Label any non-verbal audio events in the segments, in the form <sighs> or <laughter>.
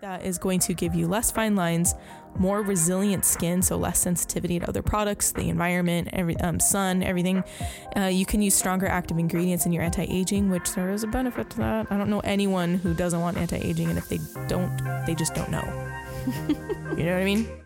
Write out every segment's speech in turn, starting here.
that is going to give you less fine lines, more resilient skin, so less sensitivity to other products, the environment, every um, sun, everything. Uh, you can use stronger active ingredients in your anti-aging, which there is a benefit to that. I don't know anyone who doesn't want anti-aging, and if they don't, they just don't know. <laughs> you know what I mean?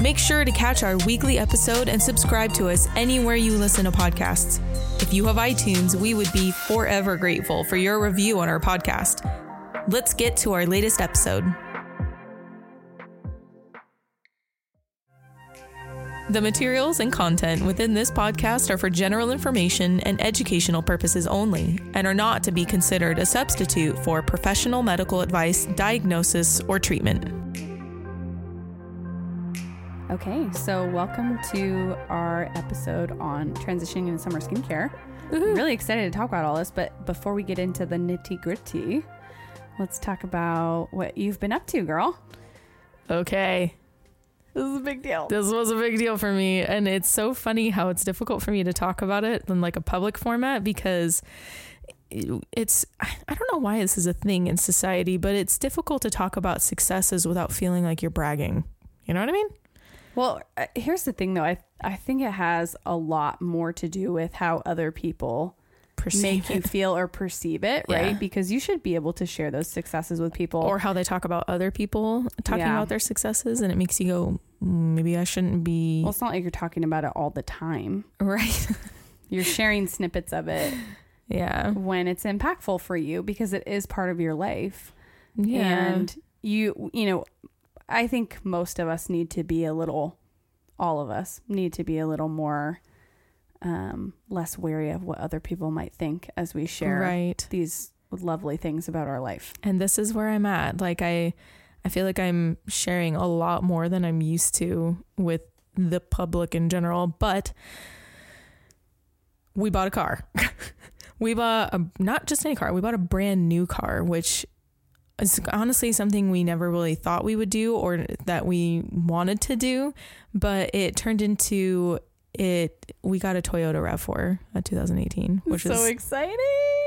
Make sure to catch our weekly episode and subscribe to us anywhere you listen to podcasts. If you have iTunes, we would be forever grateful for your review on our podcast. Let's get to our latest episode. The materials and content within this podcast are for general information and educational purposes only and are not to be considered a substitute for professional medical advice, diagnosis, or treatment. Okay, so welcome to our episode on transitioning into summer skincare. Woohoo. Really excited to talk about all this, but before we get into the nitty gritty, let's talk about what you've been up to, girl. Okay. This is a big deal. This was a big deal for me. And it's so funny how it's difficult for me to talk about it in like a public format because it's, I don't know why this is a thing in society, but it's difficult to talk about successes without feeling like you're bragging. You know what I mean? Well, uh, here's the thing though. I I think it has a lot more to do with how other people Perceive make you feel or perceive it, Yeah. right? Because you should be able to share those successes with people. Or how they talk about other people talking Yeah. about their successes. And it makes you go, "Mm, maybe I shouldn't be. well, it's not like you're talking about it all the time. right. <laughs> You're sharing snippets of it <laughs> yeah. when it's impactful for you because it is part of your life. Yeah. And you, you know, I think most of us need to be a little, all of us need to be a little more, um, less wary of what other people might think as we share right. these lovely things about our life. and this is where I'm at. Like I I feel like I'm sharing a lot more than I'm used to with the public in general, but we bought a car. <laughs> we bought a not just any car, we bought a brand new car, which is honestly something we never really thought we would do or that we wanted to do, but it turned into it we got a Toyota RAV4 a 2018, which so is so exciting.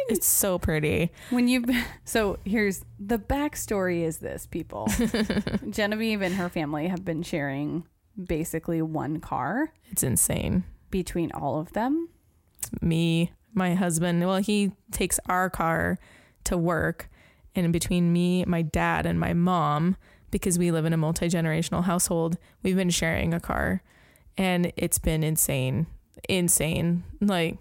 it's so pretty. When you so here's the backstory is this people. <laughs> Genevieve and her family have been sharing basically one car It's insane. between all of them. me, my husband, well, he takes our car to work. And between me, my dad, and my mom, because we live in a multi generational household, we've been sharing a car. And it's been insane. Insane. Like,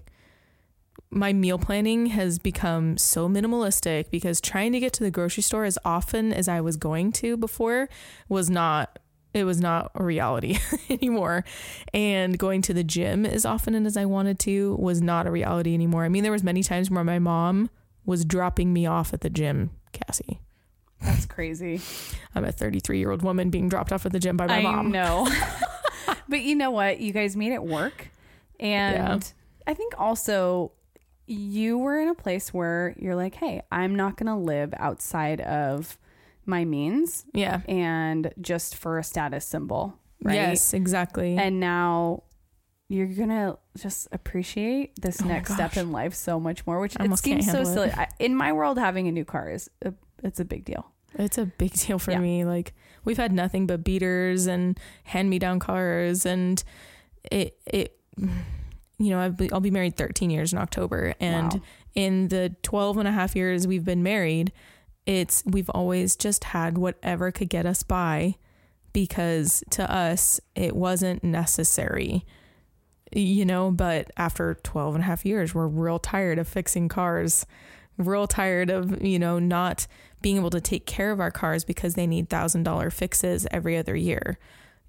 my meal planning has become so minimalistic because trying to get to the grocery store as often as I was going to before was not it was not a reality <laughs> anymore and going to the gym as often as I wanted to was not a reality anymore. I mean there was many times where my mom was dropping me off at the gym, Cassie. That's crazy. I'm a 33-year-old woman being dropped off at the gym by my I mom. know. <laughs> but you know what? You guys made it work. And Yeah. I think also you were in a place where you're like, hey, I'm not going to live outside of my means Yeah. and just for a status symbol. Right. Yes, exactly. And now you're going to just appreciate this Oh next step in life so much more, which I it seems so silly. I, in my world, having a new car is a, it's a big deal. It's a big deal for Yeah. me. Like we've had nothing but beaters and hand me down cars and it it you know, I'll be, I'll be married 13 years in October and Wow. in the 12 and a half years we've been married, it's we've always just had whatever could get us by because to us it wasn't necessary. You know, but after 12 and a half years, we're real tired of fixing cars real tired of you know not being able to take care of our cars because they need thousand dollar fixes every other year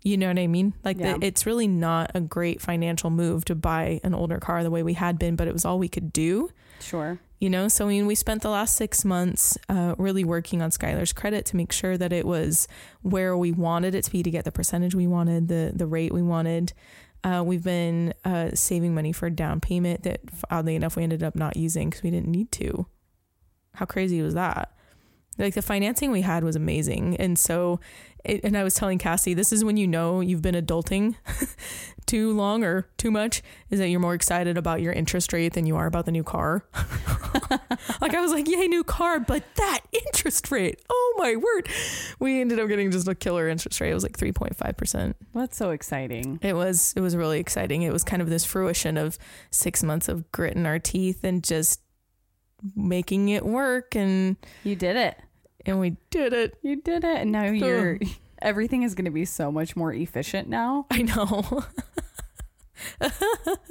You know what I mean? Like Yeah. the, it's really not a great financial move to buy an older car the way we had been, but it was all we could do. Sure. You know, so I mean, we spent the last six months uh, really working on Skylar's credit to make sure that it was where we wanted it to be to get the percentage we wanted, the the rate we wanted. Uh, we've been uh, saving money for a down payment that, oddly enough, we ended up not using because we didn't need to. How crazy was that? Like the financing we had was amazing, and so, it, and I was telling Cassie, this is when you know you've been adulting <laughs> too long or too much, is that you're more excited about your interest rate than you are about the new car. <laughs> like I was like, yay, new car, but that interest rate, oh my word. We ended up getting just a killer interest rate. It was like 3.5%. That's so exciting. It was it was really exciting. It was kind of this fruition of 6 months of grit in our teeth and just making it work and You did it. and we did it. You did it. And now you're everything is going to be so much more efficient now. <laughs> I know. <laughs>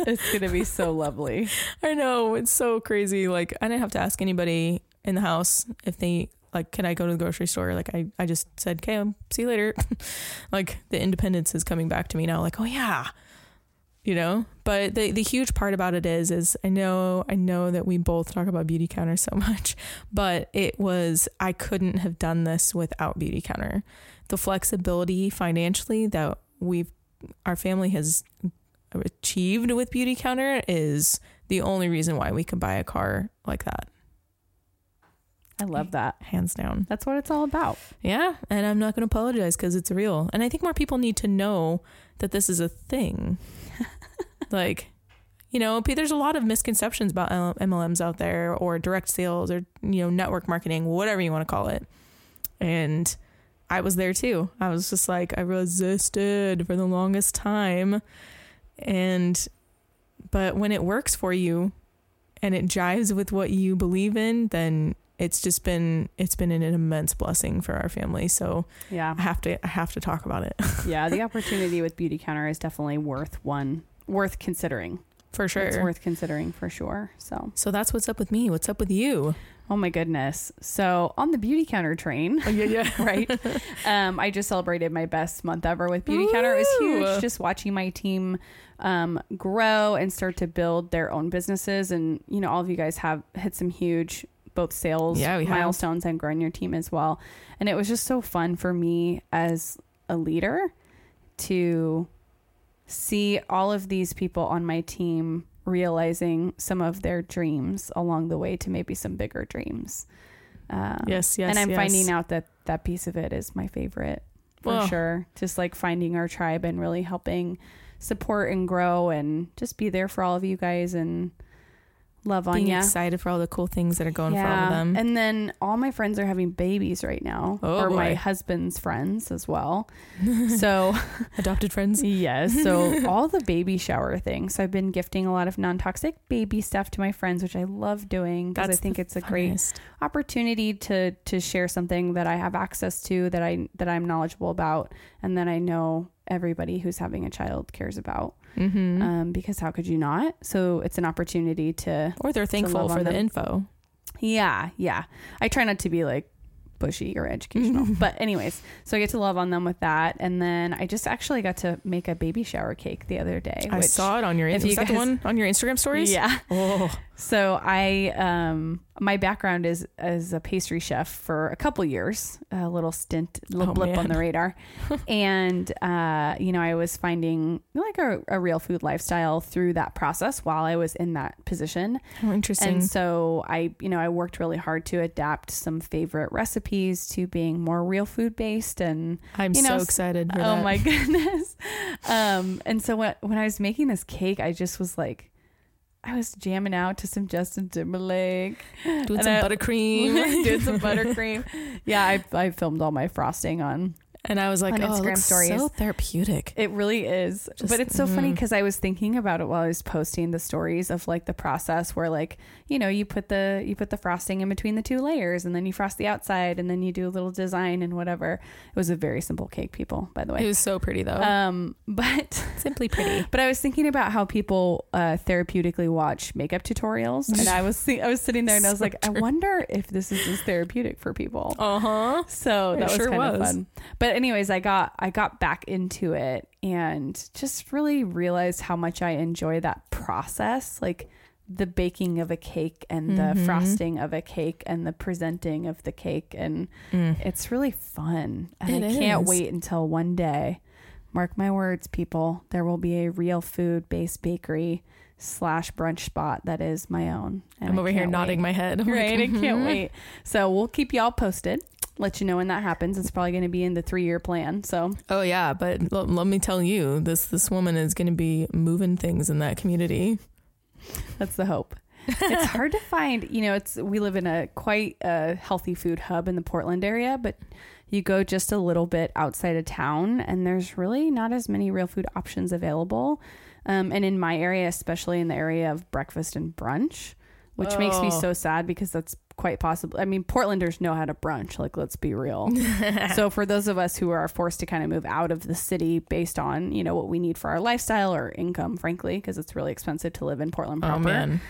It's going to be so lovely. I know. It's so crazy. Like I didn't have to ask anybody in the house if they like can I go to the grocery store? Like I, I just said, Okay, um, see you later. <laughs> like the independence is coming back to me now, like, oh yeah. You know? But the the huge part about it is is I know I know that we both talk about beauty counter so <laughs> much, but it was I couldn't have done this without beauty counter. The flexibility financially that we've our family has achieved with beauty counter is the only reason why we can buy a car like that I love that. hands down That's what it's all about. yeah and i'm not going to apologize because it's real and i think more people need to know that this is a thing like you know there's a lot of misconceptions about mlms out there or direct sales or you know network marketing whatever you want to call it and i was there too i was just like i resisted for the longest time and but when it works for you and it jives with what you believe in then it's just been it's been an immense blessing for our family so Yeah. i have to i have to talk about it <laughs> Yeah. The opportunity with Beauty Counter is definitely worth one, worth considering. for sure It's worth considering for sure. So, so that's what's up with me what's up with you oh my goodness. So, on the Beauty Counter train, oh, yeah yeah <laughs> right? um, I just celebrated my best month ever with Beauty Counter. It was huge just watching my team um, grow and start to build their own businesses. And, you know, all of you guys have hit some huge both sales Yeah, we have. milestones and growing your team as well. And it was just so fun for me as a leader to see all of these people on my team realizing some of their dreams along the way to maybe some bigger dreams. Um, yes yes and I'm yes. finding out that that piece of it is my favorite for Well. sure. Just like finding our tribe and really helping support and grow and just be there for all of you guys and love on you. being you. excited for all the cool things that are going for all of them And then all my friends are having babies right now, Oh, or my husband's friends as well. <laughs> so <laughs> adopted friends yes, so <laughs> all the baby shower things. So I've been gifting a lot of non-toxic baby stuff to my friends, which I love doing because I think it's a great opportunity to to share something that I have access to that I that I'm knowledgeable about and that I know everybody who's having a child cares about. Mhm. Um, because how could you not? So it's an opportunity to or they're thankful for the them. info yeah, yeah. I try not to be like bushy or educational. but anyways, so I get to love on them with that. And then I just actually got to make a baby shower cake the other day. i saw it on your is you guys- one on your instagram stories Yeah. oh So I um my background is as a pastry chef for a couple years, a little stint, little Oh, blip on the radar, <laughs> and uh, you know I was finding like a, a real food lifestyle through that process while I was in that position, how interesting and so I you know I worked really hard to adapt some favorite recipes to being more real food based and i'm you know, so excited for oh that. my <laughs> goodness. Um, and so when when I was making this cake, I just was like, I was jamming out to some Justin Timberlake, doing some I- buttercream <laughs> doing some <laughs> buttercream. Yeah, I I filmed all my frosting on. And i was like on oh it Instagram stories. so therapeutic It really is, Just- but it's so funny mm. because I was thinking about it while I was posting the stories of like the process where like you know you put the you put the frosting in between the two layers and then you frost the outside and then you do a little design and whatever. It was a very simple cake, people. By the way. it was so pretty though um, but. <laughs> simply pretty But I was thinking about how people uh, therapeutically watch makeup tutorials, and I was I was sitting there and I was <laughs> So like, I wonder if this is as therapeutic for people. uh-huh So It that was sure kind of was. fun. But but anyways, I got I got back into it and just really realized how much I enjoy that process, like the baking of a cake and the Mhm. frosting of a cake and the presenting of the cake and Mm. it's really fun. And It I can't is. wait until one day, mark my words, people, there will be a real food based bakery slash brunch spot that is my own. And I'm over here nodding wait. my head. I'm like, Right, I can't mhm. wait. So we'll keep y'all posted. Let you know when that happens. It's probably going to be in the three year plan. So Oh yeah, but l- let me tell you, this this woman is going to be moving things in that community. that's the hope. it's hard to find. You know, it's we live in a quite a healthy food hub in the Portland area, but you go just a little bit outside of town, and there's really not as many real food options available. Um, and in my area, especially in the area of breakfast and brunch, which makes me Oh. so sad because that's quite possible. I mean, Portlanders know how to brunch. Like, let's be real. <laughs> so for those of us who are forced to kind of move out of the city based on you know what we need for our lifestyle or income, frankly, because it's really expensive to live in Portland proper. Oh man,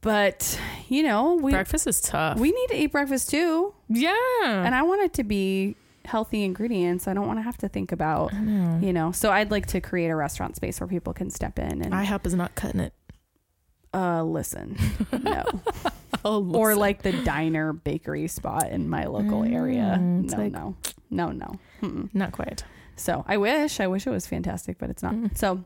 But you know, we breakfast is tough. we need to eat breakfast too, yeah, and I want it to be healthy ingredients. I don't want to have to think about know. you know. So I'd like to create a restaurant space where people can step in and IHOP is not cutting it. uh listen, <laughs> no, Oh, <laughs> or like the diner bakery spot in my local area. Mm, it's No, like- no, no, no. Mm-mm. not quite. So I wish, I wish it was fantastic, but it's not. Mm. So,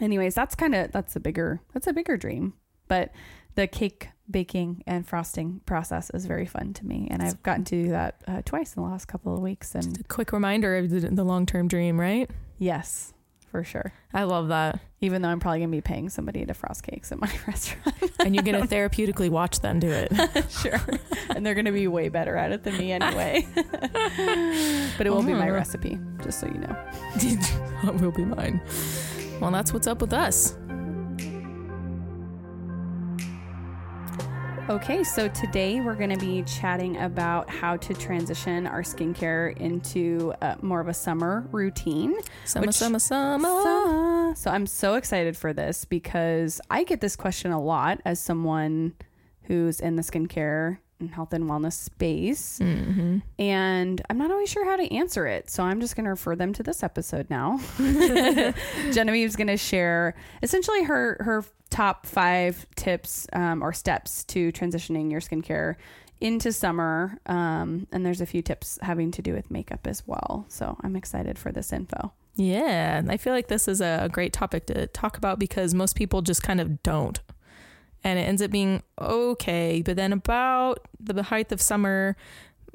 anyways, that's kind of that's a bigger that's a bigger dream. But the cake baking and frosting process is very fun to me, and I've gotten to do that uh, twice in the last couple of weeks. And Just A quick reminder of the, the long term dream, right? yes, for sure. I love that, Even though I'm probably gonna be paying somebody to frost cakes at my <laughs> restaurant, and you're gonna <laughs> therapeutically watch them do it. <laughs> sure, and they're gonna be way better at it than me anyway. but it will be my recipe, just so you know. it will be mine. Well, that's what's up with us. Okay, so today we're going to be chatting about how to transition our skincare into uh, more of a summer routine. Summer, Which- summer, summer. Summer. So I'm so excited for this because I get this question a lot as someone who's in the skincare and health and wellness space. hmm And I'm not always sure how to answer it. So I'm just going to refer them to this episode now. <laughs> <laughs> Genevieve's going to share essentially her, her top five tips um, or steps to transitioning your skincare into summer. Um, and there's a few tips having to do with makeup as well. So I'm excited for this info. Yeah, I feel like this is a great topic to talk about because most people just kind of don't. And it ends up being okay. But then, about the height of summer,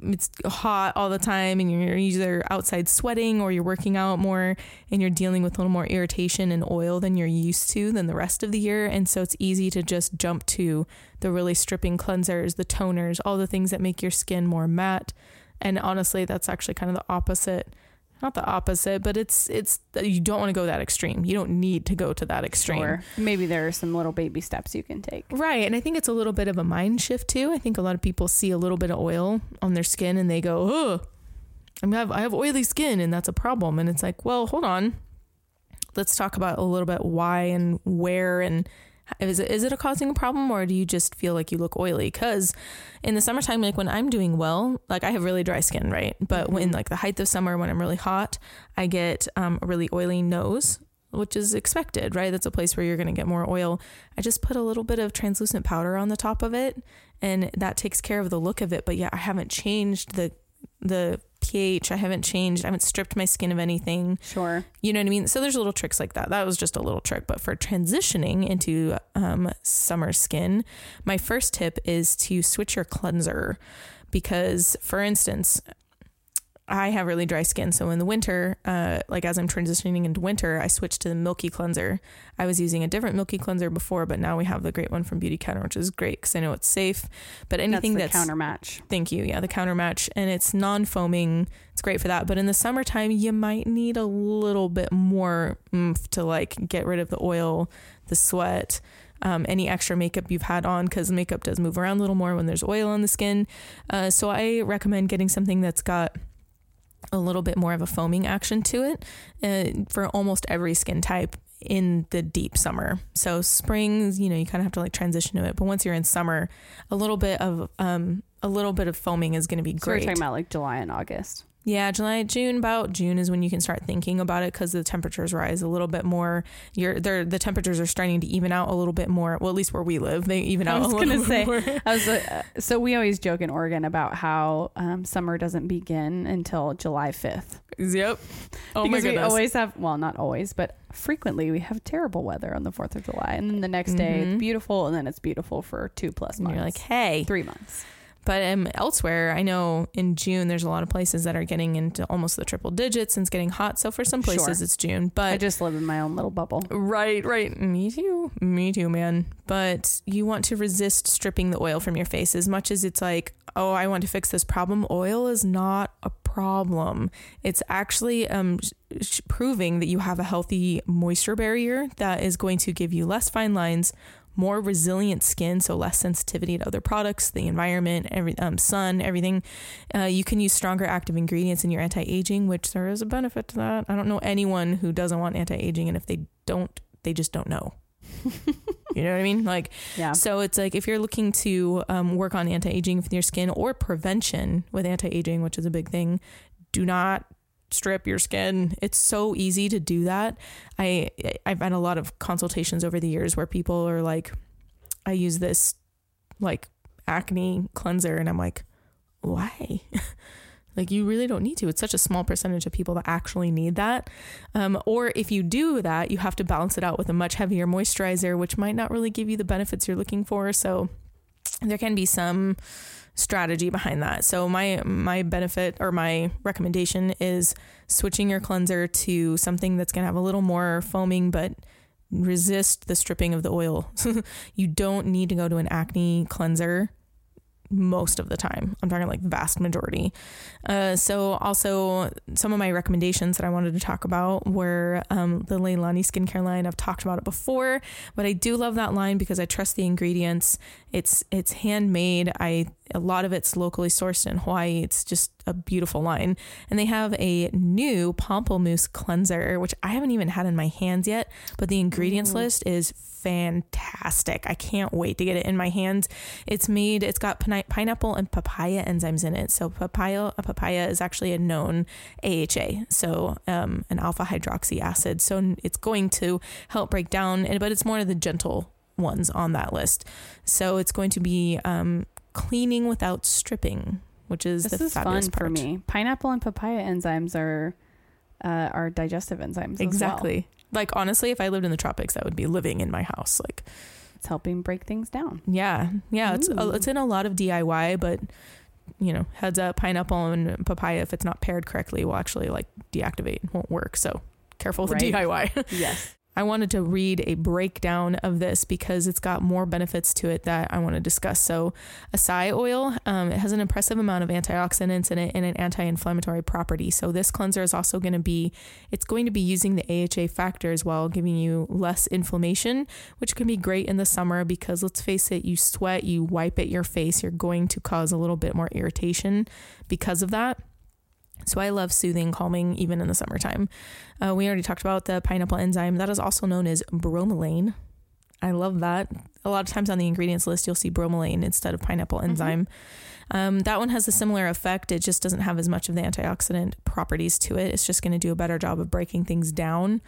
it's hot all the time, and you're either outside sweating or you're working out more and you're dealing with a little more irritation and oil than you're used to than the rest of the year. And so, it's easy to just jump to the really stripping cleansers, the toners, all the things that make your skin more matte. And honestly, that's actually kind of the opposite not the opposite, but it's it's you don't want to go that extreme. You don't need to go to that extreme. Or maybe there are some little baby steps you can take. Right. And I think it's a little bit of a mind shift too. I think a lot of people see a little bit of oil on their skin and they go, "Oh, I have I have oily skin and that's a problem." And it's like, "Well, hold on. Let's talk about a little bit why and where and is it is it a causing a problem or do you just feel like you look oily? Cuz in the summertime like when I'm doing well, like I have really dry skin, right? But when Mhm. like the height of summer when I'm really hot, I get um, a really oily nose which is expected, right? That's a place where you're going to get more oil. I just put a little bit of translucent powder on the top of it and that takes care of the look of it, but yeah, I haven't changed the the pH. I haven't changed. I haven't stripped my skin of anything. Sure. You know what I mean? So there's little tricks like that. That was just a little trick, but for transitioning into um, summer skin, my first tip is to switch your cleanser because, for instance, I have really dry skin. So in the winter, uh, like as I'm transitioning into winter, I switched to the milky cleanser. I was using a different milky cleanser before, but now we have the great one from Beauty Counter, which is great because I know it's safe. But anything that's that's, counter match. Thank you. Yeah, the counter match. And it's non foaming. It's great for that. But in the summertime, you might need a little bit more oomph to like get rid of the oil, the sweat, um, any extra makeup you've had on because makeup does move around a little more when there's oil on the skin. Uh, so I recommend getting something that's got a little bit more of a foaming action to it uh, for almost every skin type in the deep summer. So springs, you know, you kind of have to like transition to it. But once you're in summer, a little bit of um a little bit of foaming is going to be great. So we're talking about like July and August. Yeah, July, June, about June is when you can start thinking about it because the temperatures rise a little bit more. You're there. The temperatures are starting to even out a little bit more. Well, at least where we live, they even out. I was gonna say. <laughs> I was uh, so we always joke in Oregon about how um, summer doesn't begin until July fifth. Yep. Oh my because we always have well, not always, but frequently we have terrible weather on the Fourth of July, and then the next day Mhm. it's beautiful, and then it's beautiful for two plus plus months. you're like, hey. three months. But um, elsewhere, I know in June there's a lot of places that are getting into almost the triple digits and it's getting hot. So for some places Sure. it's June, but I just live in my own little bubble. Right, right. Me too. Me too, man. But you want to resist stripping the oil from your face as much as it's like, oh, I want to fix this problem. Oil is not a problem. It's actually um, sh- proving that you have a healthy moisture barrier that is going to give you less fine lines, more resilient skin, so less sensitivity to other products, the environment, every um, sun, everything. Uh, you can use stronger active ingredients in your anti-aging, which there is a benefit to that. I don't know anyone who doesn't want anti-aging, and if they don't, they just don't know. <laughs> you know what I mean? Like, Yeah. so it's like if you're looking to um, work on anti-aging with your skin or prevention with anti-aging, which is a big thing, do not strip your skin. It's so easy to do that. I I've had a lot of consultations over the years where people are like, I use this like acne cleanser, and I'm like, why? <laughs> like you really don't need to. It's such a small percentage of people that actually need that. Um, or if you do that, you have to balance it out with a much heavier moisturizer, which might not really give you the benefits you're looking for. So there can be some strategy behind that. So my my benefit or my recommendation is switching your cleanser to something that's going to have a little more foaming but resist the stripping of the oil. <laughs> you don't need to go to an acne cleanser most of the time. I'm talking like the vast majority. Uh, so also some of my recommendations that I wanted to talk about were um, the Leahlani skincare line. I've talked about it before, but I do love that line because I trust the ingredients. It's it's handmade. I a lot of it's locally sourced in Hawaii. It's just a beautiful line, and they have a new pamplemousse cleanser, which I haven't even had in my hands yet. But the ingredients Ooh. list is fantastic. I can't wait to get it in my hands. It's made. It's got pini- pineapple and papaya enzymes in it. So papaya, a papaya is actually a known AHA, so um, an alpha hydroxy acid. So it's going to help break down, and but it's more of the gentle ones on that list. So it's going to be um, cleaning without stripping, which is This the is fun fabulous for me. Pineapple and papaya enzymes are uh, are digestive enzymes. as well. Exactly. Like honestly, if I lived in the tropics, that would be living in my house. Like, It's helping break things down. yeah, yeah, it's Ooh. it's in a lot of DIY, but you know, heads up, pineapple and papaya, if it's not paired correctly, will actually like deactivate, won't work. So careful with Right. DIY. <laughs> Yes. I wanted to read a breakdown of this because it's got more benefits to it that I want to discuss. So, acai oil, um, it has an impressive amount of antioxidants in it and an anti-inflammatory property. So, this cleanser is also going to be, it's going to be using the AHA factor as well, giving you less inflammation, which can be great in the summer because let's face it, you sweat, you wipe at your face, you're going to cause a little bit more irritation because of that. So I love soothing, calming, even in the summertime. Uh, we already talked about the pineapple enzyme. That is also known as bromelain. I love that. A lot of times on the ingredients list, you'll see bromelain instead of pineapple enzyme. Um, that one has a similar effect. It just doesn't have as much of the antioxidant properties to it. It's just going to do a better job of breaking things down,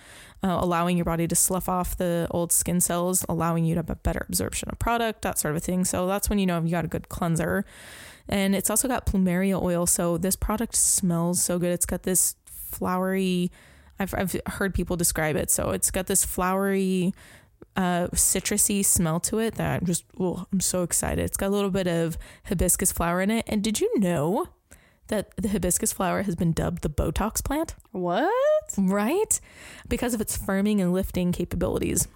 uh, allowing your body to slough off the old skin cells, allowing you to have a better absorption of product, that sort of thing. So that's when you know you got a good cleanser. And it's also got plumeria oil. So this product smells so good. It's got this flowery, I've, I've heard people describe it. So it's got this flowery, uh, citrusy smell to it that I'm just, oh, I'm so excited. It's got a little bit of hibiscus flower in it. And did you know that the hibiscus flower has been dubbed the Botox plant? What? Right? Because of its firming and lifting capabilities.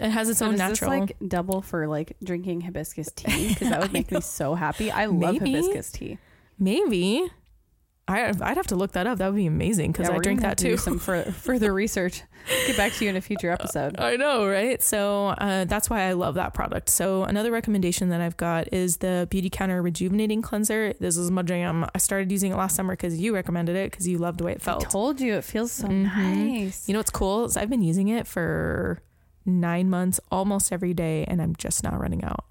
It has its So own natural. this like double for like drinking hibiscus tea? Because that would make me <laughs> so happy. I love Maybe. hibiscus tea. Maybe. I, I'd have to look that up. That would be amazing because Yeah, I drink that to too. Do some fur- <laughs> further research. Get back to you in a future episode. I know, right? So uh, that's why I love that product. So another recommendation that I've got is the Beauty Counter Rejuvenating Cleanser. This is my jam. I started using it last summer because you recommended it because you loved the way it felt. I told you it feels so Mhm. nice. You know what's cool is I've been using it for nine months almost every day, and I'm just now running out.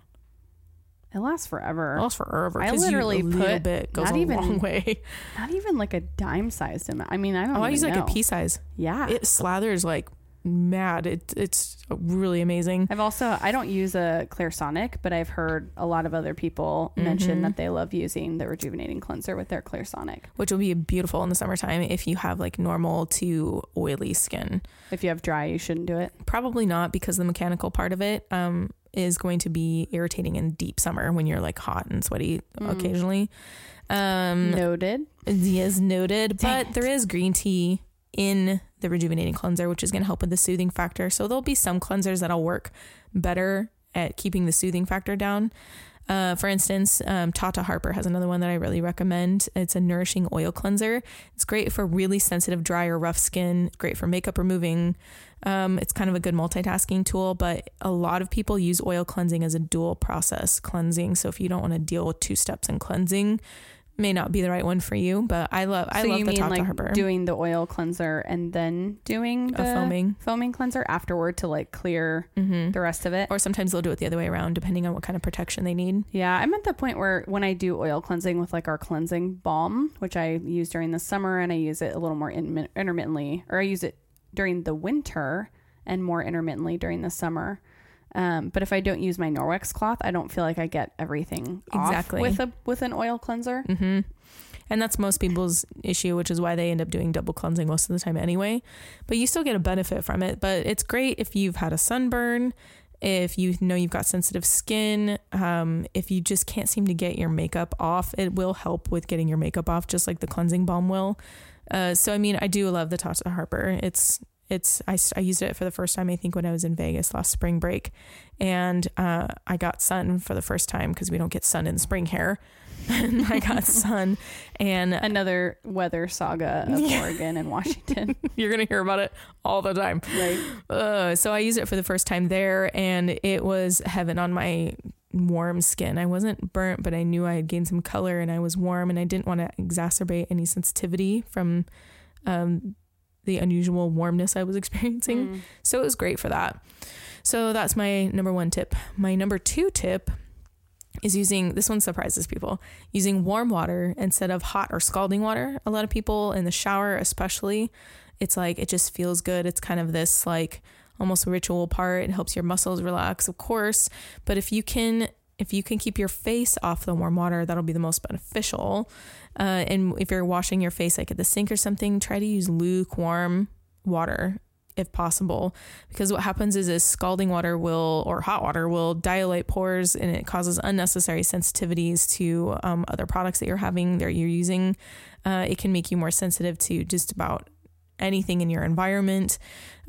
It lasts forever. It lasts forever. I you- literally little put bit goes not a even- long way. <laughs> Not even like a dime sized amount. I mean, I don't. Oh, I use like a pea size. Yeah. It slathers like mad. It it's really amazing. I've also I don't use a Clarisonic, but I've heard a lot of other people mention Mhm. that they love using the rejuvenating cleanser with their Clarisonic. which will be beautiful in the summertime if you have like normal to oily skin. If you have dry, you shouldn't do it. Probably not because the mechanical part of it um, is going to be irritating in deep summer when you're like hot and sweaty Mm. occasionally. Um, Noted. Yes, noted. Dang but there is green tea in the rejuvenating cleanser, which is going to help with the soothing factor. So there'll be some cleansers that'll work better at keeping the soothing factor down. Uh, for instance, um, Tata Harper has another one that I really recommend. It's a nourishing oil cleanser. It's great for really sensitive, dry, or rough skin. Great for makeup removing. Um, it's kind of a good multitasking tool, but a lot of people use oil cleansing as a dual process cleansing. So if you don't want to deal with two steps in cleansing, may not be the right one for you. But I love I so love you the mean like Harper doing the oil cleanser and then doing the a foaming. foaming cleanser afterward to like clear hmm the rest of it? Or sometimes they'll do it the other way around, depending on what kind of protection they need. Yeah, I'm at the point where when I do oil cleansing with like our cleansing balm, which I use during the summer and I use it a little more intermi- intermittently, or I use it during the winter and more intermittently during the summer. Um, but if I don't use my Norwex cloth, I don't feel like I get everything off Exactly. with a with an oil cleanser. hmm And that's most people's issue, which is why they end up doing double cleansing most of the time anyway. But you still get a benefit from it. But it's great if you've had a sunburn, if you know you've got sensitive skin, um, if you just can't seem to get your makeup off, it will help with getting your makeup off, just like the cleansing balm will. Uh, so I mean, I do love the Tata Harper. It's it's I, I used it for the first time I think when I was in Vegas last spring break, and uh, I got sun for the first time because we don't get sun in spring here. <laughs> and I got <laughs> sun, and Another weather saga of <laughs> Yeah. Oregon and Washington. you're gonna hear about it all the time. right. Uh, so I used it for the first time there, and it was heaven on my warm skin. I wasn't burnt, but I knew I had gained some color, and I was warm, and I didn't want to exacerbate any sensitivity from um, the unusual warmness I was <laughs> experiencing. Mm. So it was great for that. So that's my number one tip. My number two tip is using this one surprises people using warm water instead of hot or scalding water. A lot of people in the shower, especially, it's like it just feels good. It's kind of this like almost ritual part. It helps your muscles relax, of course. But if you can if you can keep your face off the warm water, that'll be the most beneficial. Uh, and if you're washing your face like at the sink or something, try to use lukewarm water if possible. Because what happens is is scalding water will or hot water will dilate pores and it causes unnecessary sensitivities to um, other products that you're having that you're using. Uh, it can make you more sensitive to just about anything in your environment.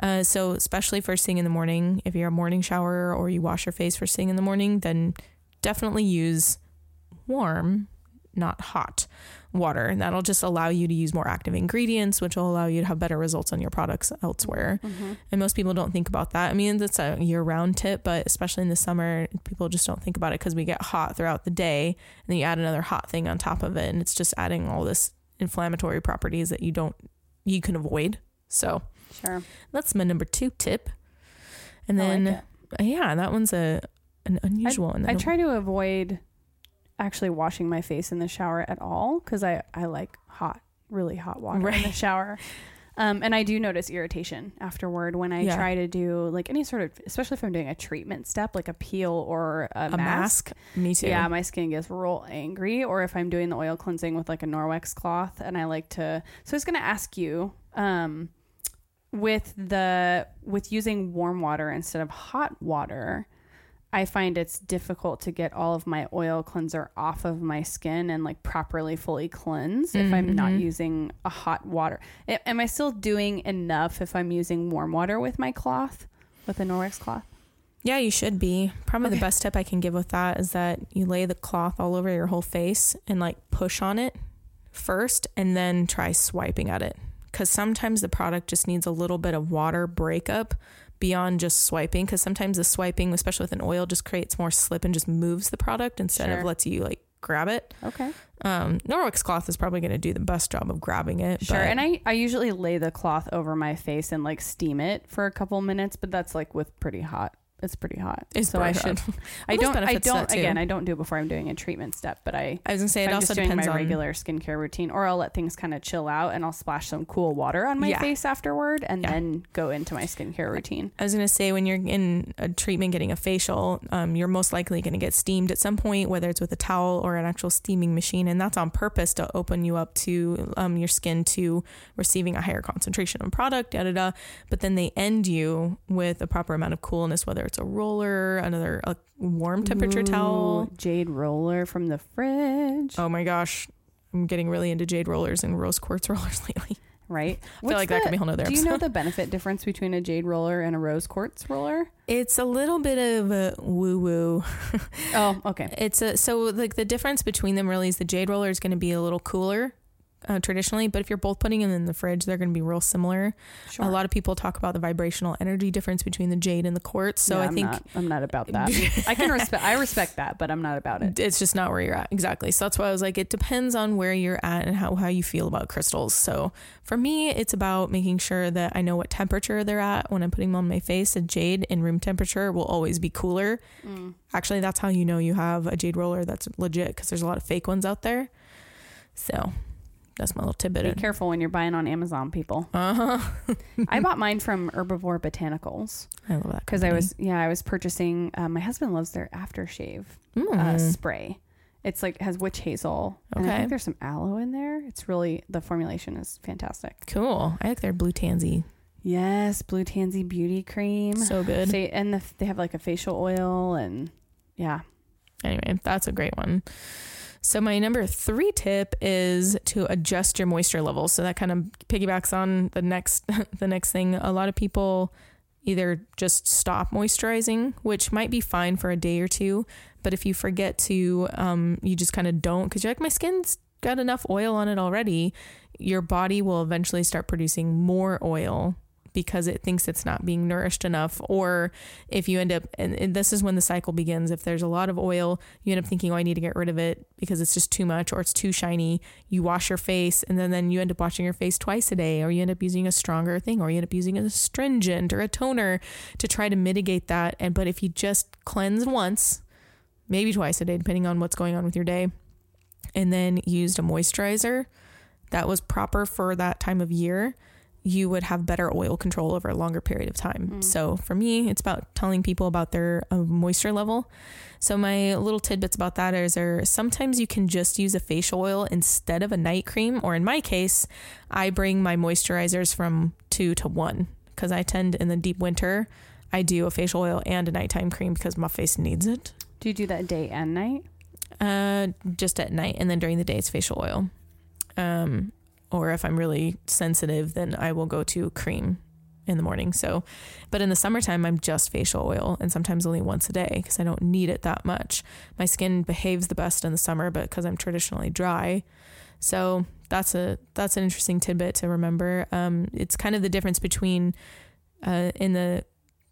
Uh, so especially first thing in the morning if you're a morning shower or you wash your face first thing in the morning then definitely use warm not hot water and that'll just allow you to use more active ingredients which will allow you to have better results on your products elsewhere Mhm. and most people don't think about that. I mean, that's a year round tip, but especially in the summer, people just don't think about it because we get hot throughout the day and then you add another hot thing on top of it. And it's just adding all this inflammatory properties that you don't, you can avoid. So Sure. that's my number two tip. And I like then, yeah, that one's a, an unusual one. I try to avoid actually washing my face in the shower at all because I, I like hot, really hot water in the shower. Um, and I do notice irritation afterward when I Yeah. try to do like any sort of, especially if I'm doing a treatment step like a peel or a, a mask. mask. Me too. Yeah, my skin gets real angry. Or if I'm doing the oil cleansing with like a Norwex cloth, and I like to. So I was gonna ask you, um, with the with using warm water instead of hot water, I find it's difficult to get all of my oil cleanser off of my skin and like properly fully cleanse if I'm not Mhm. using a hot water. Am I still doing enough if I'm using warm water with my cloth, with a Norwex cloth? Yeah, you should be. Probably Okay. the best tip I can give with that is that you lay the cloth all over your whole face and like push on it first and then try swiping at it. Because sometimes the product just needs a little bit of water breakup beyond just swiping. Because sometimes the swiping, especially with an oil, just creates more slip and just moves the product instead Sure. of lets you like grab it. Okay. Um, Norwex cloth is probably going to do the best job of grabbing it. Sure. And I, I usually lay the cloth over my face and like steam it for a couple minutes, but that's like with pretty hot it's pretty hot. It's so I should. <laughs> I don't. I don't. Again, I don't do it before I'm doing a treatment step, but I. I was gonna say it I'm also depends my on regular skincare routine, or I'll let things kind of chill out, and I'll splash some cool water on my Yeah. face afterward, and Yeah. then go into my skincare routine. I was gonna say when you're in a treatment getting a facial, um, you're most likely gonna get steamed at some point, whether it's with a towel or an actual steaming machine, and that's on purpose to open you up to um, your skin to receiving a higher concentration of product, da da da. But then they end you with a proper amount of coolness, whether it's a roller, another a warm temperature towel. Jade roller from the fridge. Oh my gosh, I'm getting really into jade rollers and rose quartz <laughs> rollers lately. Right. I feel like that could be a whole nother Do episode. you know the benefit difference between a jade roller and a rose quartz roller? It's a little bit of a woo woo. Oh, okay. It's a so like the difference between them really is the jade roller is going to be a little cooler. Uh, traditionally, but if you're both putting them in the fridge, they're going to be real similar. Sure. A lot of people talk about the vibrational energy difference between the jade and the quartz. So I I'm think not, I'm not about that. <laughs> I can respect. I respect that, but I'm not about it. it's just not where you're at exactly so that's why i was like it depends on where you're at and how, how you feel about crystals so for me it's about making sure that i know what temperature they're at when i'm putting them on my face a jade in room temperature will always be cooler Mm. actually that's how you know you have a jade roller that's legit because there's a lot of fake ones out there so that's my little tidbit Be careful when you're buying on Amazon, people. uh-huh I bought <laughs> mine from Herbivore Botanicals i love that because I was yeah I was purchasing. Uh, my husband loves their aftershave uh, Mm. spray. It's like has witch hazel. And I Okay. think there's some aloe in there. It's really the formulation is fantastic. cool i like their blue tansy Yes, blue tansy beauty cream. so good Fa- and the, they have like a facial oil and yeah. Anyway, that's a great one. So my number three tip is to adjust your moisture levels. So that kind of piggybacks on the next <laughs> the next thing. A lot of people either just stop moisturizing, which might be fine for a day or two, but if you forget to, um, you just kind of don't because you're like my skin's got enough oil on it already. Your body will eventually start producing more oil because it thinks it's not being nourished enough or if you end up and, and this is when the cycle begins. If there's a lot of oil you end up thinking oh i need to get rid of it because it's just too much or it's too shiny. You wash your face and then, then you end up washing your face twice a day or you end up using a stronger thing or you end up using a astringent or a toner to try to mitigate that. And but if you just cleanse once maybe twice a day depending on what's going on with your day and then used a moisturizer that was proper for that time of year you would have better oil control over a longer period of time. Mm. So for me, it's about telling people about their uh, moisture level. So my little tidbits about that is there sometimes you can just use a facial oil instead of a night cream, or in my case, I bring my moisturizers from two to one because I tend in the deep winter. I do a facial oil and a nighttime cream because my face needs it. Do you do that day and night? Uh, just at night, and then during the day it's facial oil. Um, or if I'm really sensitive, then I will go to cream in the morning. So, but in the summertime, I'm just facial oil, and sometimes only once a day because I don't need it that much. My skin behaves the best in the summer, but because I'm traditionally dry, so that's a that's an interesting tidbit to remember. Um, it's kind of the difference between uh, in the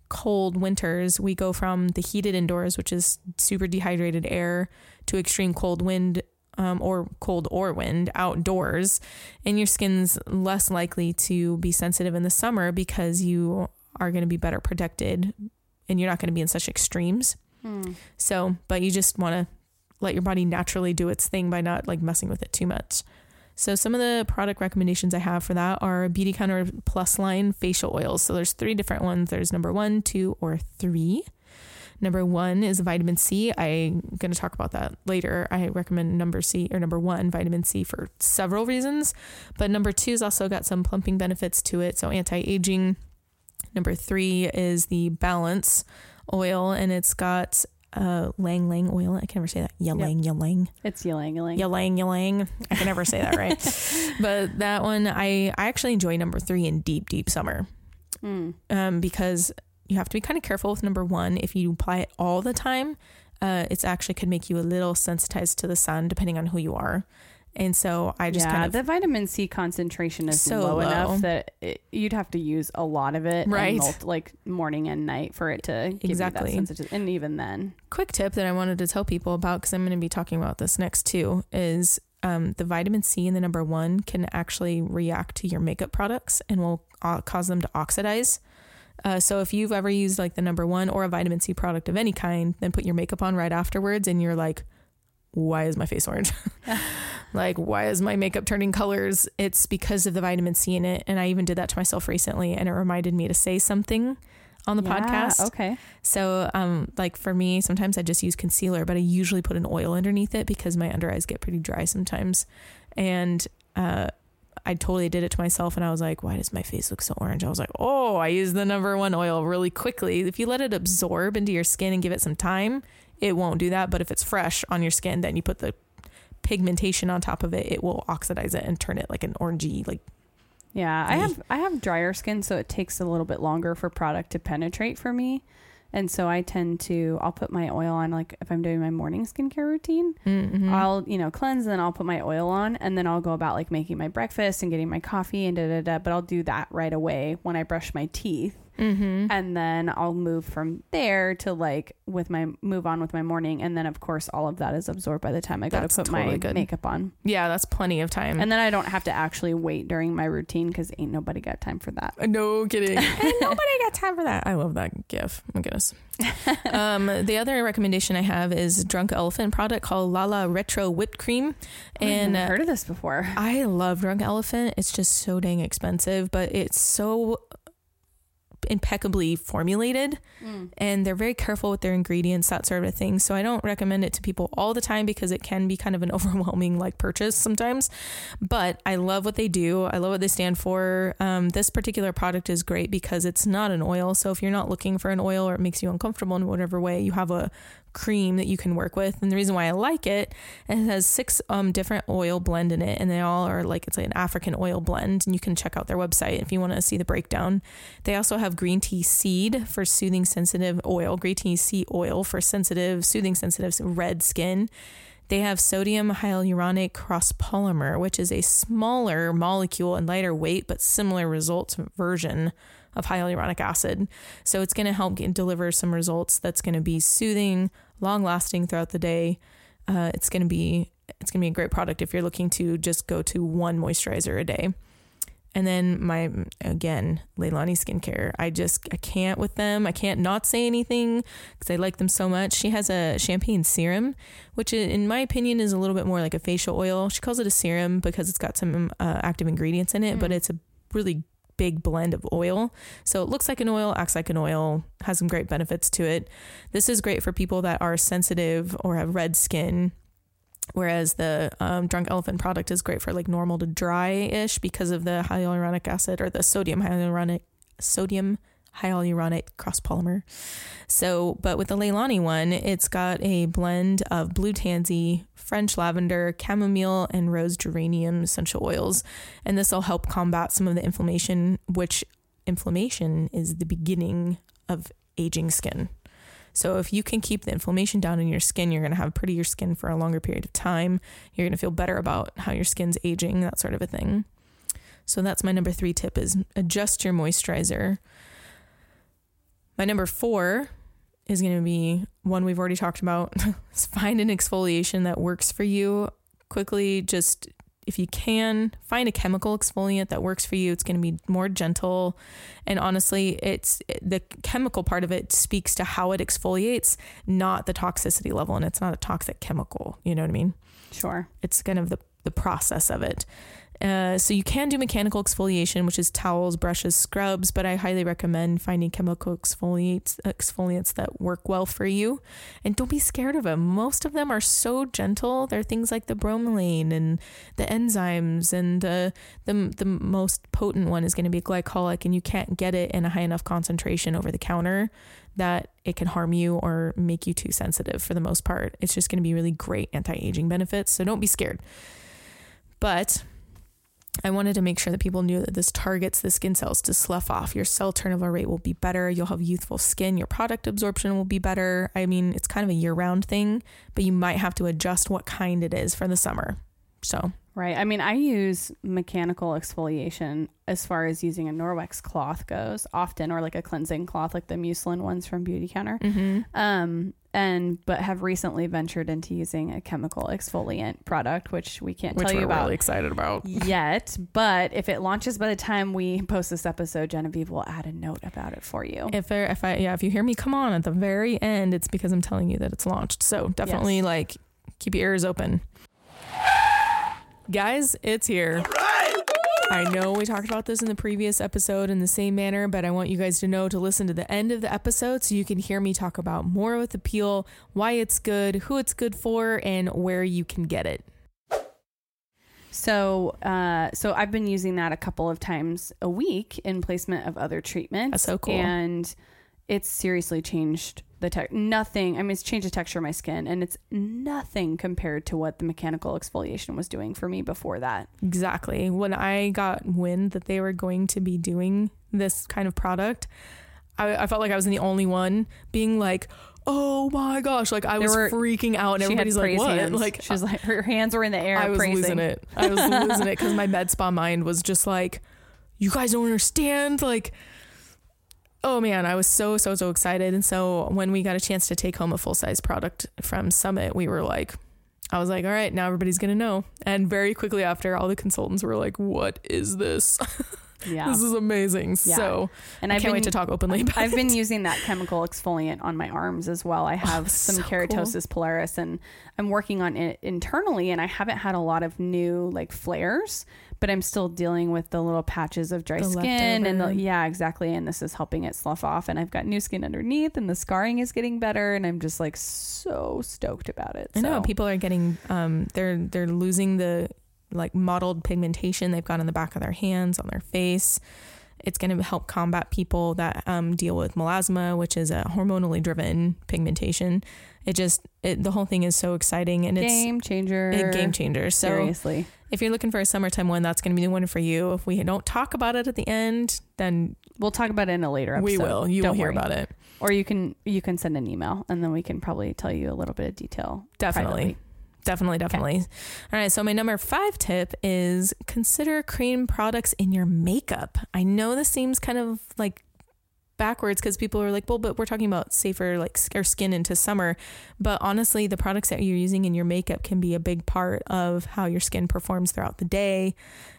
cold winters, we go from the heated indoors, which is super dehydrated air, to extreme cold wind um, or cold or wind outdoors. And your skin's less likely to be sensitive in the summer because you are going to be better protected and you're not going to be in such extremes. Hmm. So, but you just want to let your body naturally do its thing by not like messing with it too much. So some of the product recommendations I have for that are Beauty Counter Plus line facial oils. So there's three different ones. There's number one, two, or three. Number one is vitamin C. I'm going to talk about that later. I recommend number C or number one, vitamin C, for several reasons. But number two has also got some plumping benefits to it. So anti aging. Number three is the Balance oil, and it's got uh, Lang Lang oil. I can never say that. Ylang Ylang. It's ylang ylang. Ylang Ylang. I can never say that right. <laughs> But that one, I, I actually enjoy number three in deep, deep summer Mm. um, because you have to be kind of careful with number one. If you apply it all the time, uh, it's actually could make you a little sensitized to the sun, depending on who you are. And so I just yeah, kind of the vitamin C concentration is So low, low. enough that it, you'd have to use a lot of it, Right. multi- like morning and night, for it to give Exactly. you that sensitivity. And even then, quick tip that I wanted to tell people about because I'm going to be talking about this next too is um, the vitamin C in the number one can actually react to your makeup products and will uh, cause them to oxidize. Uh, so if you've ever used like the number one or a vitamin C product of any kind, then put your makeup on right afterwards, and you're like, why is my face orange? <laughs> <laughs> like, why is my makeup turning colors? It's because of the vitamin C in it. And I even did that to myself recently, and it reminded me to say something on the Yeah, podcast. Okay. So, um, like for me, sometimes I just use concealer, but I usually put an oil underneath it because my under eyes get pretty dry sometimes. And uh, I totally did it to myself, and I was like, "Why does my face look so orange?" I was like, "Oh, I used the number one oil really quickly. If you let it absorb into your skin and give it some time, it won't do that. But if it's fresh on your skin, then you put the pigmentation on top of it, it will oxidize it and turn it like an orangey, like Yeah, I have I have drier skin, so it takes a little bit longer for product to penetrate for me. And so I tend to I'll put my oil on like if I'm doing my morning skincare routine, mm-hmm. I'll you know cleanse and then I'll put my oil on and then I'll go about like making my breakfast and getting my coffee and da da da. But I'll do that right away when I brush my teeth, mm-hmm. and then I'll move from there to like with my move on with my morning, and then of course all of that is absorbed by the time I go That's to put totally my good. makeup on, yeah, that's plenty of time. and then I don't have to actually wait during my routine because ain't nobody got time for that. No kidding. <laughs> Ain't <laughs> nobody got time for that. I love that gif. My goodness. <laughs> um, the other recommendation I have is Drunk Elephant product called Lala Retro Whipped Cream, and I've uh, heard of this before. I love Drunk Elephant. It's just so dang expensive, but it's so impeccably formulated and they're very careful with their ingredients that sort of thing. So i don't recommend it to people all the time because it can be kind of an <laughs> overwhelming like purchase sometimes. But i love what they do. I love what they stand for. Um, this particular product is great because it's not an oil. So if you're not looking for an oil or it makes you uncomfortable in whatever way you have a cream that you can work with. And the reason why i like it it has six um, different oil blend in it and they all are like it's like an african oil blend and you can check out their website if you want to see the breakdown. They also have green tea seed for soothing sensitive oil, green tea seed oil for sensitive, soothing sensitive red skin. They have sodium hyaluronic cross polymer, which is a smaller molecule and lighter weight, but similar results version of hyaluronic acid. So it's going to help get, deliver some results that's going to be soothing, long lasting throughout the day. Uh, it's going to be it's going to be a great product if you're looking to just go to one moisturizer a day. And then my again, Leahlani skincare. I just I can't with them. I can't not say anything because I like them so much. She has a champagne serum, which in my opinion is a little bit more like a facial oil. She calls it a serum because it's got some uh, active ingredients in it, but Mm. it's a really big blend of oil. So it looks like an oil, acts like an oil, has some great benefits to it. This is great for people that are sensitive or have red skin. Whereas the um, Drunk Elephant product is great for like normal to dry ish because of the hyaluronic acid or the sodium hyaluronic sodium hyaluronic cross polymer. So, but with the Leahlani one, it's got a blend of blue tansy, French lavender, chamomile, and rose geranium essential oils, and this will help combat some of the inflammation, which inflammation is the beginning of aging skin. So if you can keep the inflammation down in your skin, you're going to have prettier skin for a longer period of time. You're going to feel better about how your skin's aging, that sort of a thing. So that's my number 3 tip is adjust your moisturizer. My number 4 is going to be one we've already talked about. <laughs> find an exfoliation that works for you. Quickly just if you can find a chemical exfoliant that works for you it's going to be more gentle and honestly it's the chemical part of it speaks to how it exfoliates not the toxicity level and it's not a toxic chemical you know what i mean Sure. it's kind of the, the process of it uh, so you can do mechanical exfoliation which is towels brushes scrubs but i highly recommend finding chemical exfoliates exfoliants that work well for you. And don't be scared of them most of them are so gentle. They're things like the bromelain and the enzymes and uh, the the most potent one is going to be glycolic and you can't get it in a high enough concentration over the counter that it can harm you or make you too sensitive for the most part. It's just going to be really great anti-aging benefits so don't be scared. But I wanted to make sure that people knew that this targets the skin cells to slough off. Your cell turnover rate will be better. You'll have youthful skin. Your product absorption will be better. I mean, it's kind of a year round thing, but you might have to adjust what kind it is for the summer. So Right. I mean, I use mechanical exfoliation as far as using a Norwex cloth goes often, or like a cleansing cloth, like the muslin ones from Beauty Counter. Mm-hmm. Um, and but have recently ventured into using a chemical exfoliant product, which we can't Which tell we're you about really excited about. yet. But if it launches by the time we post this episode, Genevieve will add a note about it for you. If there, if I, yeah, if you hear me come on at the very end, it's because I'm telling you that it's launched. So definitely Yes. like keep your ears open. Guys, it's here. I know we talked about this in the previous episode in the same manner, but I want you guys to know to listen to the end of the episode so you can hear me talk about more with appeal, why it's good, who it's good for, and where you can get it. So, uh, so I've been using that a couple of times a week in placement of other treatments. That's so cool. And it's seriously changed the tech. Nothing. I mean, it's changed the texture of my skin, and it's nothing compared to what the mechanical exfoliation was doing for me before that. Exactly. When I got wind that they were going to be doing this kind of product, I, I felt like I was the only one being like, "Oh my gosh!" Like I There was were- freaking out, and everybody's like, "What?" hands. Like she was like, her hands were in the air. I was praising. losing it. I was losing it because my <laughs> med spa mind was just like, "You guys don't understand!" Like. Oh man, I was so so so excited, and so when we got a chance to take home a full size product from Summit, we were like, I was like, all right, now everybody's gonna know. And very quickly after, all the consultants were like, "What is this? <laughs> Yeah. this is amazing." Yeah. So and I I've can't been, wait to talk openly about I've been using that chemical exfoliant on my arms as well. I oh, have that's some so cool. keratosis pilaris and I'm working on it internally and I haven't had a lot of new like flares, but I'm still dealing with the little patches of dry The skin and the, yeah, exactly. And this is helping it slough off and I've got new skin underneath and the scarring is getting better and I'm just like so stoked about it. I know people are getting um they're they're losing the like mottled pigmentation they've got on the back of their hands, on their face. It's going to help combat people that um, deal with melasma, which is a hormonally driven pigmentation. It just it, the whole thing is so exciting and it's game changer. a game changer. So Seriously. If you're looking for a summertime one, that's going to be the one for you. If we don't talk about it at the end, then We'll talk about it in a later episode. we will. You Don't will hear worry. about it. Or you can you can send an email and then we can probably tell you a little bit of detail. Definitely. privately. Definitely, definitely. All right. So, my number five tip is consider cream products in your makeup. I know this seems kind of like backwards because people are like, well, but we're talking about safer, like, our skin into summer. But honestly, the products that you're using in your makeup can be a big part of how your skin performs throughout the day.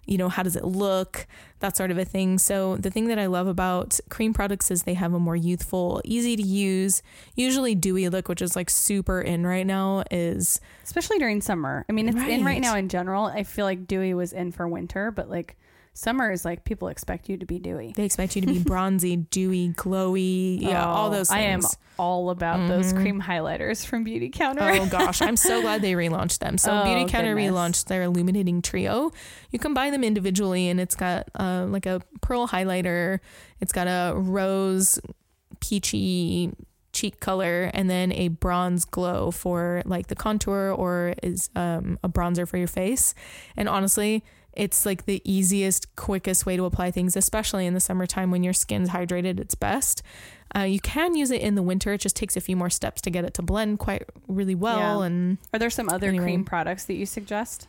You know, how does it look? That sort of a thing. So, the thing that I love about cream products is they have a more youthful, easy to use, usually dewy look, which is like super in right now, is especially during summer. I mean, it's in right Right. now in general. I feel like dewy was in for winter, but like summer is like people expect you to be dewy. They expect you to be <laughs> bronzy, dewy, glowy, yeah, all Oh, those I am all about those Mhm. cream highlighters from Beauty Counter. Oh gosh, I'm so glad they <laughs> relaunched them. So Oh, Beauty Counter goodness. relaunched their illuminating trio. You can buy them individually, and it's got uh, like a pearl highlighter. It's got a rose, peachy cheek color, and then a bronze glow for like the contour or is um, a bronzer for your face. And honestly, it's like the easiest, quickest way to apply things, especially in the summertime when your skin's hydrated. It's best. Uh, you can use it in the winter. It just takes a few more steps to get it to blend quite really well. Yeah. And Are there some other Anyway. cream products that you suggest?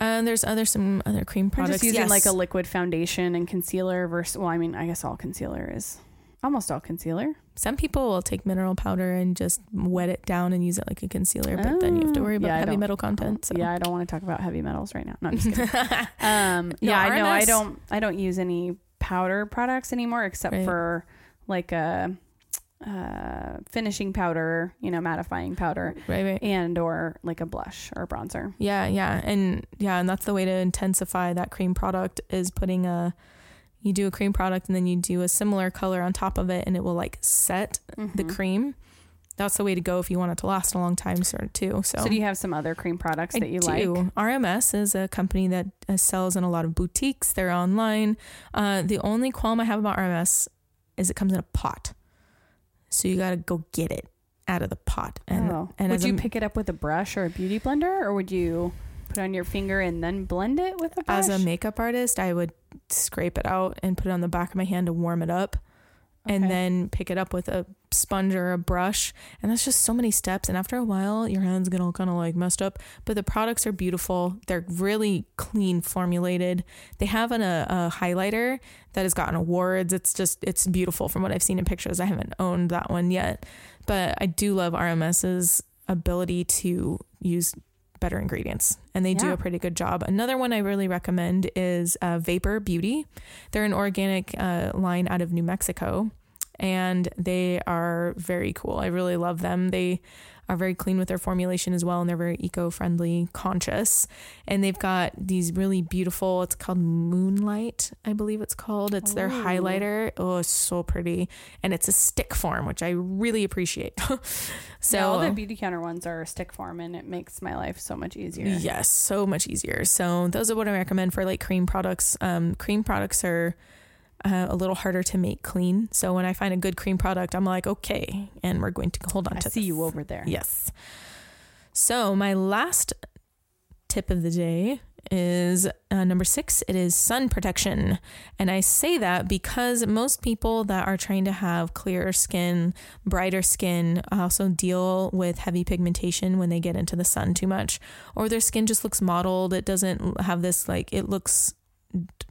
uh, there's other some other cream products. I'm just using Yes. like a liquid foundation and concealer versus well, I mean, I guess all concealer is almost all concealer. Some people will take mineral powder and just wet it down and use it like a concealer, but then you have to Oh, worry about yeah, heavy metal content. So. Yeah, I don't want to talk about heavy metals right now. No, I'm just kidding. <laughs> um, yeah, I know. I don't. I don't use any powder products anymore, except Right. for like a uh, finishing powder, you know, mattifying powder, right, right. and or like a blush or bronzer. Yeah, yeah, and yeah, and that's the way to intensify that cream product is putting a. You do a cream product and then you do a similar color on top of it, and it will like set the Mhm. cream. That's the way to go if you want it to last a long time, sort of too. So, So, do you have some other cream products I that you do. like? RMS is a company that uh, sells in a lot of boutiques. They're online. Uh, the only qualm I have about RMS is it comes in a pot, so you got to go get it out of the pot. And oh. and would you a, pick it up with a brush or a beauty blender, or would you put on your finger and then blend it with a brush? as a makeup artist, I would scrape it out and put it on the back of my hand to warm it up. and then pick it up with a sponge or a brush. And that's just so many steps. And after a while, your hands get all kind of like messed up. But the products are beautiful. They're really clean formulated. They have an, a, a highlighter that has gotten awards. It's just, it's beautiful from what I've seen in pictures. I haven't owned that one yet. But I do love RMS's ability to use better ingredients and they do a pretty good job. Another one I really recommend is uh, Vapour Beauty. They're an organic uh, line out of New Mexico and they are very cool. I really love them. They are very clean with their formulation as well and they're very eco-friendly, conscious. And they've got these really beautiful, it's called Moonlight, I believe it's called. It's their highlighter. Oh, it's so pretty. And it's a stick form, which I really appreciate. <laughs> so So all the beauty counter ones are stick form, and it makes my life so much easier. Yes, so much easier. So those are what I recommend for like cream products. Um, cream products are uh, a little harder to make clean. So when I find a good cream product, I'm like, okay, and we're going to hold on I to I see this. you over there. Yes. So my last tip of the day is uh, number six. It is sun protection, and I say that because most people that are trying to have clearer skin, brighter skin, also deal with heavy pigmentation when they get into the sun too much, or their skin just looks mottled. It doesn't have this like it looks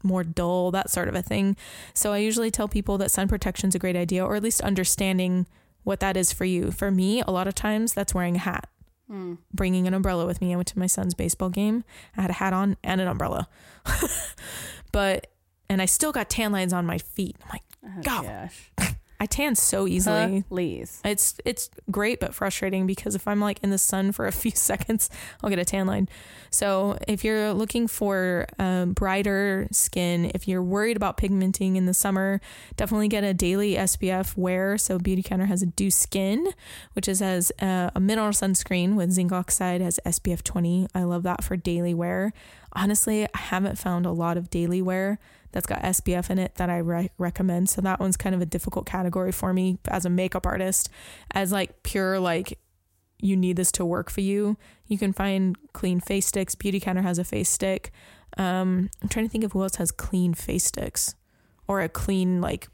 more dull, that sort of a thing. So I usually tell people that sun protection is a great idea, or at least understanding what that is for you. For me, a lot of times that's wearing a hat, Mm. bringing an umbrella with me. I went to my son's baseball game. I had a hat on and an umbrella. <laughs> but and I still got tan lines on my feet. I'm like, Oh, God. gosh. <laughs> I tan so easily. Please. It's it's great but frustrating because if I'm like in the sun for a few <laughs> seconds, I'll get a tan line. So if you're looking for um, brighter skin, if you're worried about pigmenting in the summer, definitely get a daily SPF wear. So Beauty Counter has a Dew Skin, which is as uh, a mineral sunscreen with zinc oxide has SPF 20. I love that for daily wear. Honestly, I haven't found a lot of daily wear that's got SPF in it that I re- recommend. So that one's kind of a difficult category for me as a makeup artist. As like pure like you need this to work for you. You can find clean face sticks. Beauty Counter has a face stick. Um, I'm trying to think of who else has clean face sticks or a clean like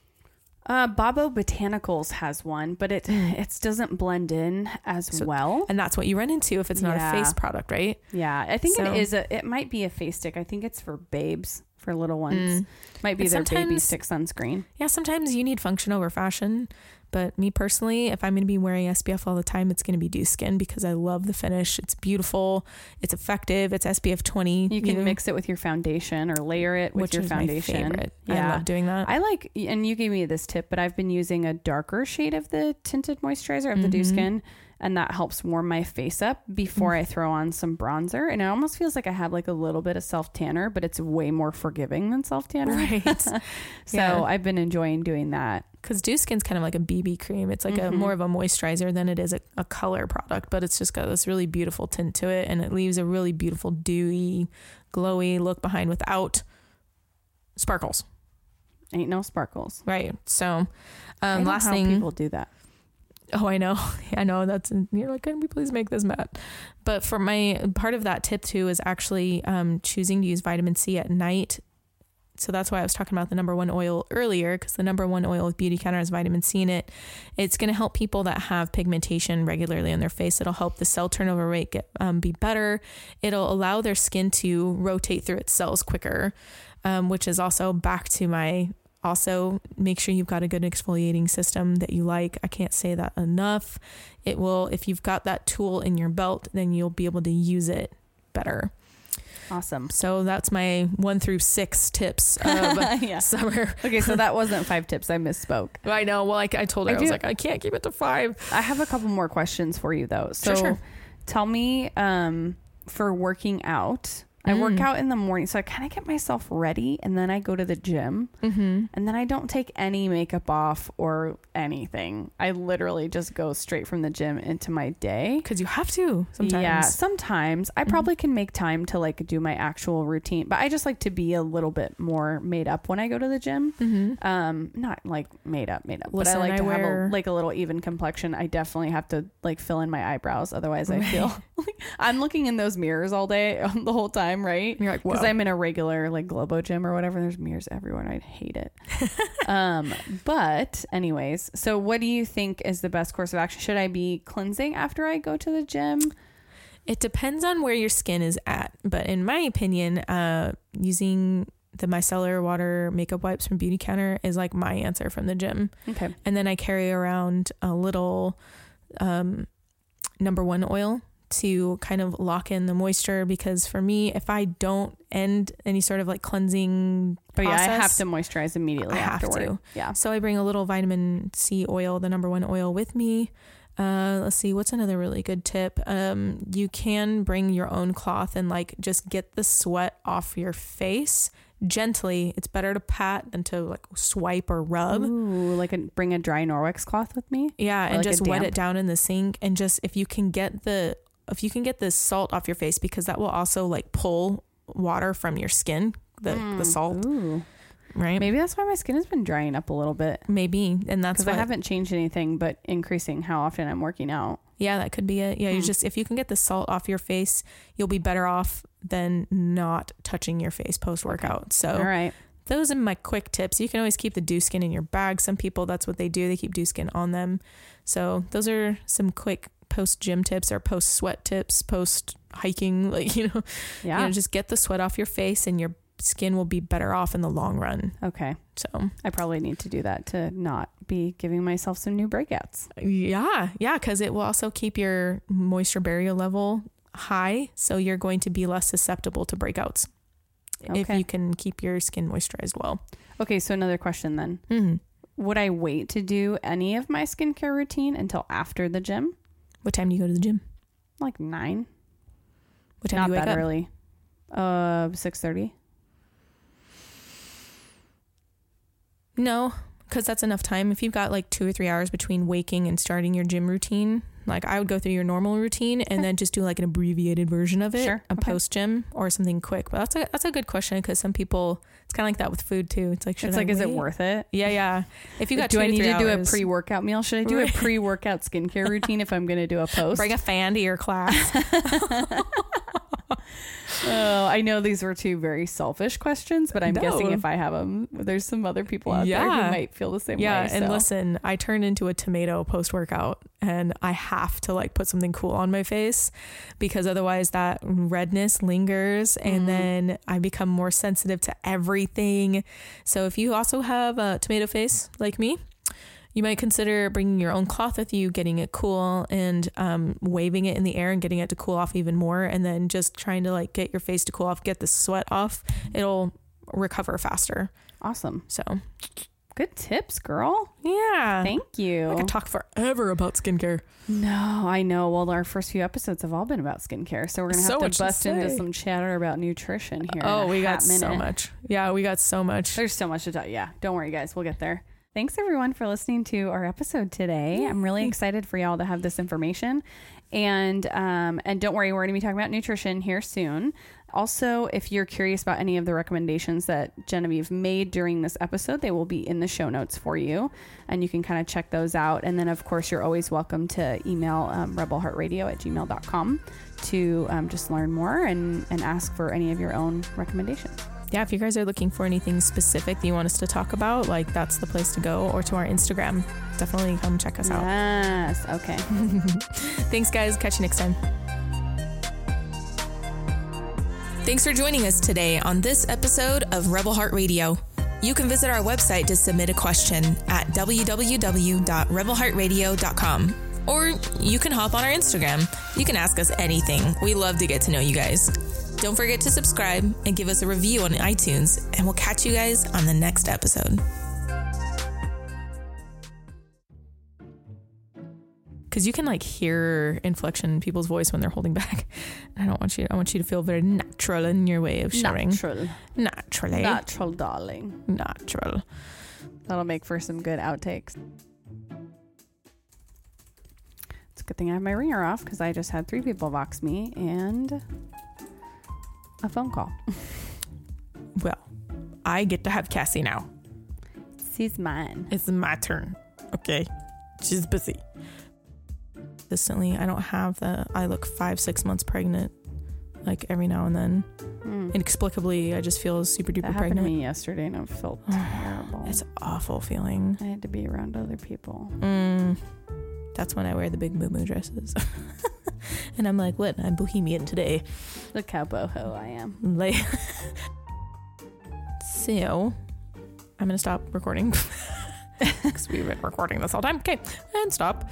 Uh, Babo Botanicals has one, but it <laughs> it doesn't blend in as So- well. and that's what you run into if it's not Yeah. a face product, right? Yeah, I think So- it is a. It might be a face stick. I think it's for babes, for little ones. Mm. Might be And their baby stick sunscreen. Yeah, sometimes you need function over fashion. But me personally, if I'm going to be wearing SPF all the time, it's going to be Dew Skin because I love the finish. It's beautiful. It's effective. It's SPF 20. You can know, mix it with your foundation or layer it with which your is foundation. my favorite. I love doing that. I like, and you gave me this tip, but I've been using a darker shade of the tinted moisturizer of the Dew Mhm. Skin, and that helps warm my face up before. I throw on some bronzer. And it almost feels like I have like a little bit of self tanner, but it's way more forgiving than self tanner. right. <laughs> So Yeah. I've been enjoying doing that. Because Dew Skin's kind of like a BB cream. It's like a Mhm. more of a moisturizer than it is a, a color product, but it's just got this really beautiful tint to it, and it leaves a really beautiful dewy, glowy look behind without sparkles. Ain't no sparkles. Right. So, um, last how thing. people do that. Oh, I know. <laughs> I know. That's you're like, can we please make this matte? But for my part of that tip too is actually um, choosing to use vitamin C at night. So that's why I was talking about the number one oil earlier, because the number one oil with Beauty Counter has vitamin C in it. It's going to help people that have pigmentation regularly on their face. It'll help the cell turnover rate get um, be better. It'll allow their skin to rotate through its cells quicker, um, which is also back to my also make sure you've got a good exfoliating system that you like. I can't say that enough. It will, if you've got that tool in your belt, then you'll be able to use it better. Awesome. So that's my one through six tips <laughs> of yeah. summer. Okay, so that wasn't five tips. I misspoke. <laughs> I know. Well, like I told her, I I, was like, I can't keep it to five. I have a couple more questions for you though. So Sure, sure. tell me um for working out. I work Mm. out in the morning, so I kind of get myself ready and then I go to the gym Mm-hmm. and then I don't take any makeup off or anything. I literally just go straight from the gym into my day. Because you have to sometimes. Yeah, sometimes I Mhm. probably can make time to like do my actual routine, but I just like to be a little bit more made up when I go to the gym. Mm-hmm. Um, not like made up, made up, Listen, but I like I to wear- have a, like a little even complexion. I definitely have to like fill in my eyebrows, otherwise I feel <laughs> I'm looking in those mirrors all day <laughs> the whole time, right? You're like. Because I'm in a regular like Globo gym or whatever. There's mirrors everywhere, and I hate it. <laughs> um, but anyways, so what do you think is the best course of action? Should I be cleansing after I go to the gym? It depends on where your skin is at, but in my opinion, uh, using the micellar water makeup wipes from Beauty Counter is like my answer from the gym. Okay. And then I carry around a little um, number one oil to kind of lock in the moisture because for me, if I don't end any sort of like cleansing But process, yeah, I have to moisturize immediately I have to. Yeah. So I bring a little vitamin C oil, the number one oil, with me. Uh, let's see, what's another really good tip? Um, you can bring your own cloth and like just get the sweat off your face gently. It's better to pat than to like swipe or rub. Ooh, like a, bring a dry Norwex cloth with me. Yeah, Or and like just wet it down in the sink and just if you can get the if you can get the salt off your face because that will also like pull water from your skin, the the salt, Ooh. right? Maybe that's why my skin has been drying up a little bit. Maybe, and that's Because I haven't changed anything but increasing how often I'm working out. Yeah, that could be it. Yeah, you Hmm. just if you can get the salt off your face, you'll be better off than not touching your face post workout. So All right. those are my quick tips. You can always keep the dew skin in your bag. Some people that's what they do. They keep dew skin on them. So those are some quick post gym tips or post sweat tips, post hiking. <laughs> Like you know, Yeah. you know, just get the sweat off your face, and your skin will be better off in the long run. okay. So I probably need to do that to not be giving myself some new breakouts. Yeah, yeah, because it will also keep your moisture barrier level high, so you're going to be less susceptible to breakouts if you can keep your skin moisturized well. Okay, so another question then. hmm Would I wait to do any of my skincare routine until after the gym? What time do you go to the gym? Like nine? What time Not do you wake that up? early. Uh, six thirty. No, because that's enough time. If you've got like two or three hours between waking and starting your gym routine, like I would go through your normal routine and then just do like an abbreviated version of it, Sure, a okay. post gym or something quick. But that's a that's a good question because some people it's kind of like that with food too. It's like should It's I like, is it worth it? Yeah, yeah. If you got do I to need to do a pre-workout meal? Should I do a pre-workout skincare routine if I'm going to do a <laughs> post? Bring a fan to your class. <laughs> <laughs> <laughs> Oh, I know these were two very selfish questions, but I'm guessing if I have them, there's some other people out there who might feel the same yeah, way. and so. listen, I turn into a tomato post workout and I have to like put something cool on my face because otherwise that redness lingers Mhm. and then I become more sensitive to everything. So if you also have a tomato face like me, you might consider bringing your own cloth with you, getting it cool, and um, waving it in the air and getting it to cool off even more, and then just trying to like get your face to cool off, get the sweat off. It'll recover faster. Awesome. So Good tips, girl. yeah, Thank you. I could talk forever about skincare. No, I know. Well, our first few episodes have all been about skincare, so we're gonna have So to bust into some chatter about nutrition here. Oh, we got hot so much. Yeah, we got so much. There's so much to talk. Yeah, don't worry, guys. We'll get there. Thanks everyone for listening to our episode today. I'm really excited for y'all to have this information, and um, and don't worry, we're going to be talking about nutrition here soon. Also, if you're curious about any of the recommendations that Genevieve made during this episode, they will be in the show notes for you, and you can kind of check those out. And then, of course, you're always welcome to email um, rebelheartradio at gmail.com to um, just learn more and, and ask for any of your own recommendations. Yeah, if you guys are looking for anything specific that you want us to talk about, like that's the place to go, or to our Instagram. Definitely come check us out. Yes. Okay. <laughs> Thanks, guys. Catch you next time. Thanks for joining us today on this episode of Rebel Heart Radio. You can visit our website to submit a question at www.rebelheartradio.com. Or you can hop on our Instagram. You can ask us anything. We love to get to know you guys. Don't forget to subscribe and give us a review on iTunes, and we'll catch you guys on the next episode. Because you can like hear inflection in people's voice when they're holding back. <laughs> I don't want you. I want you to feel very natural in your way of sharing. Natural. Naturally, Natural, darling. natural. That'll make for some good outtakes. It's a good thing I have my ringer off because I just had three people box me and a phone call. <laughs> Well, I get to have Cassie now. She's mine. It's my turn. Okay, she's busy. consistently. I don't have the I look five, six months pregnant like every now and then. Mm. Inexplicably, I just feel super That duper happened pregnant. to me yesterday, and I felt <sighs> terrible. It's an awful feeling. I had to be around other people. Mm, that's when I wear the big moo dresses. <laughs> and I'm like, what? I'm bohemian today. Look how boho I am. Like, <laughs> so I'm gonna stop recording <laughs> because we've been recording this all time. Okay, and stop.